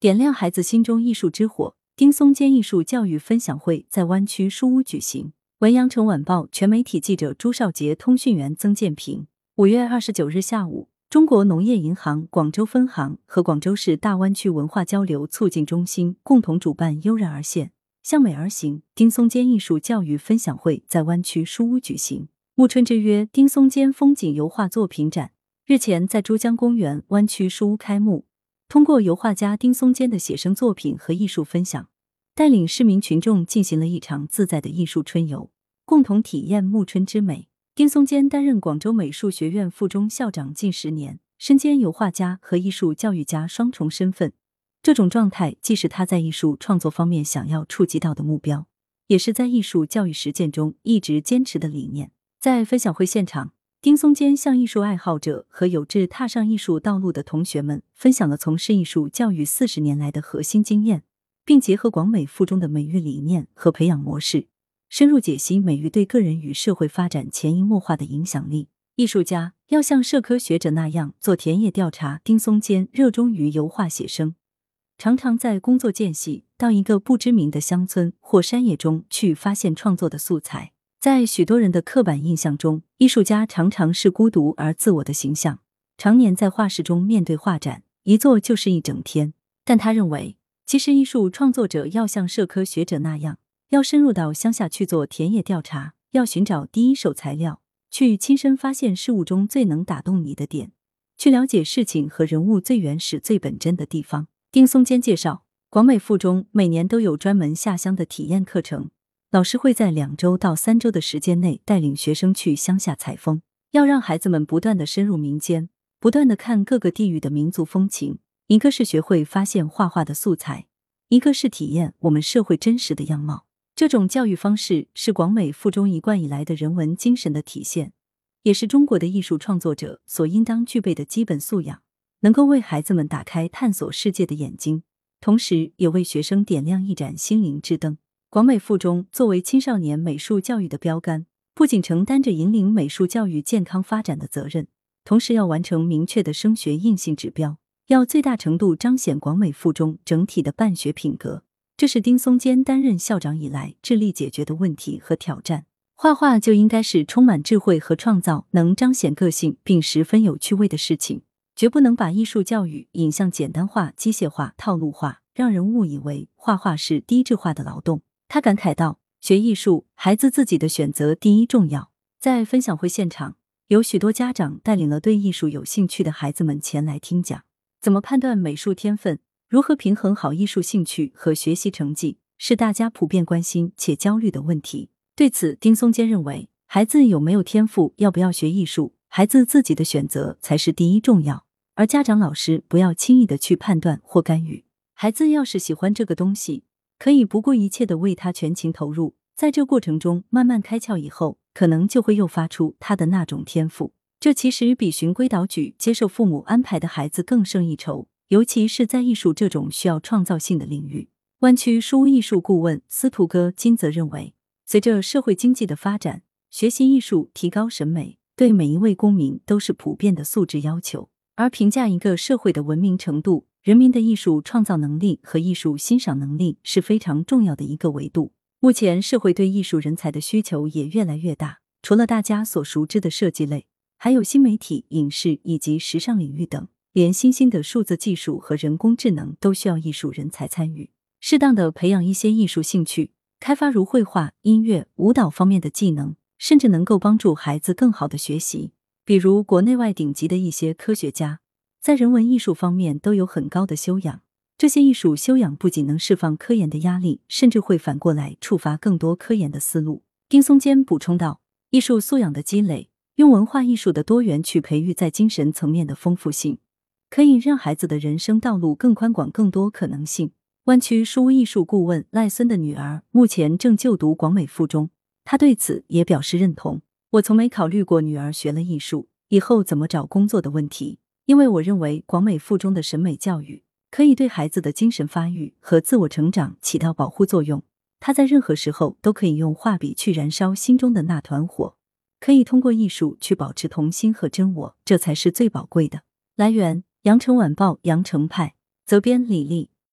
点亮孩子心中艺术之火。丁松坚艺术教育分享会在湾区书屋举行。文阳城晚报全媒体记者朱少杰，通讯员曾建平。五月二十九日下午，中国农业银行广州分行和广州市大湾区文化交流促进中心共同主办“悠然而现，向美而行”丁松坚艺术教育分享会在湾区书屋举行。暮春之约丁松坚风景油画作品展日前在珠江公园湾区书屋开幕。通过油画家丁松坚的写生作品和艺术分享，带领市民群众进行了一场自在的艺术春游，共同体验暮春之美。丁松坚担任广州美术学院附中校长近十年，身兼油画家和艺术教育家双重身份。这种状态既是他在艺术创作方面想要触及到的目标，也是在艺术教育实践中一直坚持的理念。在分享会现场。丁松坚向艺术爱好者和有志踏上艺术道路的同学们分享了从事艺术教育四十年来的核心经验，并结合广美附中的美育理念和培养模式，深入解析美育对个人与社会发展潜移默化的影响力。艺术家要像社科学者那样做田野调查。丁松坚热衷于油画写生，常常在工作间隙到一个不知名的乡村或山野中去发现创作的素材。在许多人的刻板印象中，艺术家常常是孤独而自我的形象，常年在画室中面对画展，一坐就是一整天。但他认为，其实艺术创作者要像社科学者那样，要深入到乡下去做田野调查，要寻找第一手材料，去亲身发现事物中最能打动你的点，去了解事情和人物最原始、最本真的地方。丁松坚介绍，广美附中每年都有专门下乡的体验课程。老师会在两周到三周的时间内带领学生去乡下采风，要让孩子们不断的深入民间，不断的看各个地域的民族风情。一个是学会发现画画的素材，一个是体验我们社会真实的样貌。这种教育方式是广美附中一贯以来的人文精神的体现，也是中国的艺术创作者所应当具备的基本素养，能够为孩子们打开探索世界的眼睛，同时也为学生点亮一盏心灵之灯。广美附中作为青少年美术教育的标杆，不仅承担着引领美术教育健康发展的责任，同时要完成明确的升学硬性指标，要最大程度彰显广美附中整体的办学品格。这是丁松坚担任校长以来致力解决的问题和挑战。画画就应该是充满智慧和创造，能彰显个性并十分有趣味的事情，绝不能把艺术教育引向简单化、机械化、套路化，让人误以为画画是低质化的劳动。他感慨道：“学艺术，孩子自己的选择第一重要。”在分享会现场，有许多家长带领了对艺术有兴趣的孩子们前来听讲。怎么判断美术天分？如何平衡好艺术兴趣和学习成绩？是大家普遍关心且焦虑的问题。对此，丁松坚认为，孩子有没有天赋，要不要学艺术，孩子自己的选择才是第一重要。而家长、老师不要轻易的去判断或干预。孩子要是喜欢这个东西。可以不顾一切的为他全情投入，在这过程中慢慢开窍以后，可能就会诱发出他的那种天赋。这其实比循规蹈矩接受父母安排的孩子更胜一筹，尤其是在艺术这种需要创造性的领域。湾区书屋艺术顾问司徒哥金则认为，随着社会经济的发展，学习艺术、提高审美，对每一位公民都是普遍的素质要求。而评价一个社会的文明程度。人民的艺术创造能力和艺术欣赏能力是非常重要的一个维度。目前社会对艺术人才的需求也越来越大，除了大家所熟知的设计类，还有新媒体、影视以及时尚领域等，连新兴的数字技术和人工智能都需要艺术人才参与。适当的培养一些艺术兴趣，开发如绘画、音乐、舞蹈方面的技能，甚至能够帮助孩子更好的学习。比如国内外顶级的一些科学家。在人文艺术方面都有很高的修养，这些艺术修养不仅能释放科研的压力，甚至会反过来触发更多科研的思路。丁松坚补充道：“艺术素养的积累，用文化艺术的多元去培育在精神层面的丰富性，可以让孩子的人生道路更宽广、更多可能性。”湾区书屋艺术顾问赖孙的女儿目前正就读广美附中，他对此也表示认同。我从没考虑过女儿学了艺术以后怎么找工作的问题。因为我认为广美附中的审美教育可以对孩子的精神发育和自我成长起到保护作用。他在任何时候都可以用画笔去燃烧心中的那团火，可以通过艺术去保持童心和真我，这才是最宝贵的。来源：羊城晚报羊城派，责编李丽。